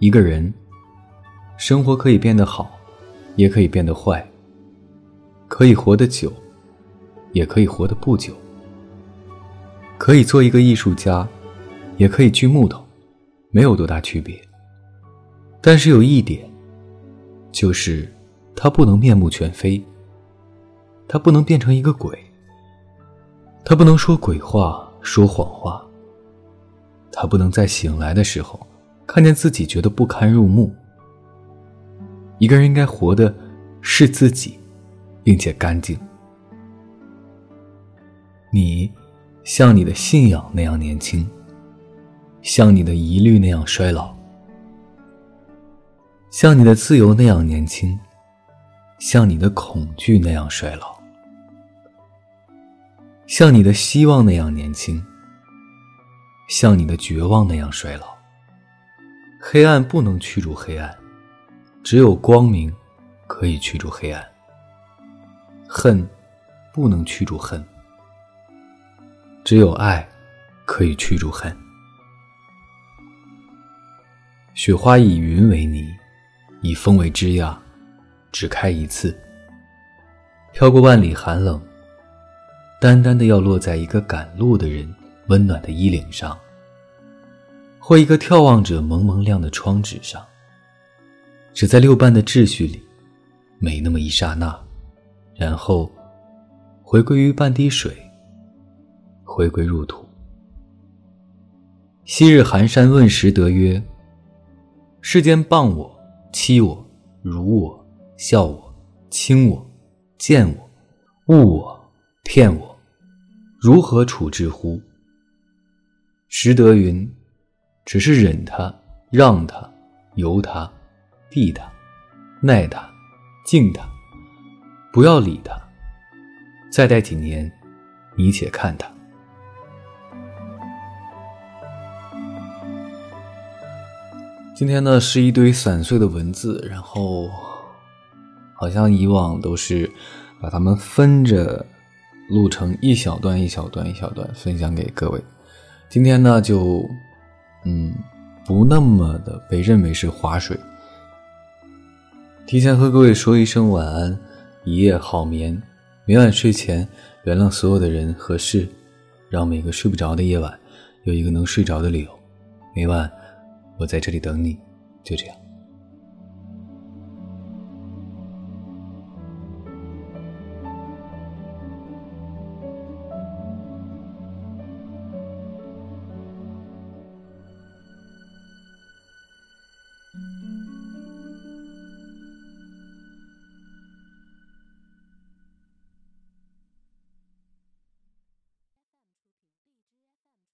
一个人，生活可以变得好，也可以变得坏。可以活得久，也可以活得不久。可以做一个艺术家，也可以锯木头，没有多大区别。但是有一点，就是他不能面目全非。他不能变成一个鬼。他不能说鬼话，说谎话。他不能在醒来的时候，看见自己觉得不堪入目。一个人应该活的是自己，并且干净。你，像你的信仰那样年轻，像你的疑虑那样衰老，像你的自由那样年轻，像你的恐惧那样衰老，像你的希望那样年轻。像你的绝望那样衰老。黑暗不能驱逐黑暗，只有光明可以驱逐黑暗。恨不能驱逐恨，只有爱可以驱逐恨。雪花以云为泥，以风为枝桠，只开一次，飘过万里寒冷，单单的要落在一个赶路的人。温暖的衣领上，或一个眺望者蒙蒙亮的窗纸上，只在六瓣的秩序里，每那么一刹那，然后回归于半滴水，回归入土。昔日寒山问拾得曰：“世间谤我、欺我、辱我、笑我、轻我、贱我、误我、骗我，如何处置乎？”识得云，只是忍他，让他，由他，避他，耐他，敬他，不要理他。再待几年，你且看他。今天呢，是一堆散碎的文字，然后好像以往都是把它们分着录成一小段一小段一小段分享给各位。今天呢，就，不那么的被认为是划水。提前和各位说一声晚安，一夜好眠。每晚睡前，原谅所有的人和事，让每个睡不着的夜晚有一个能睡着的理由。每晚，我在这里等你，就这样。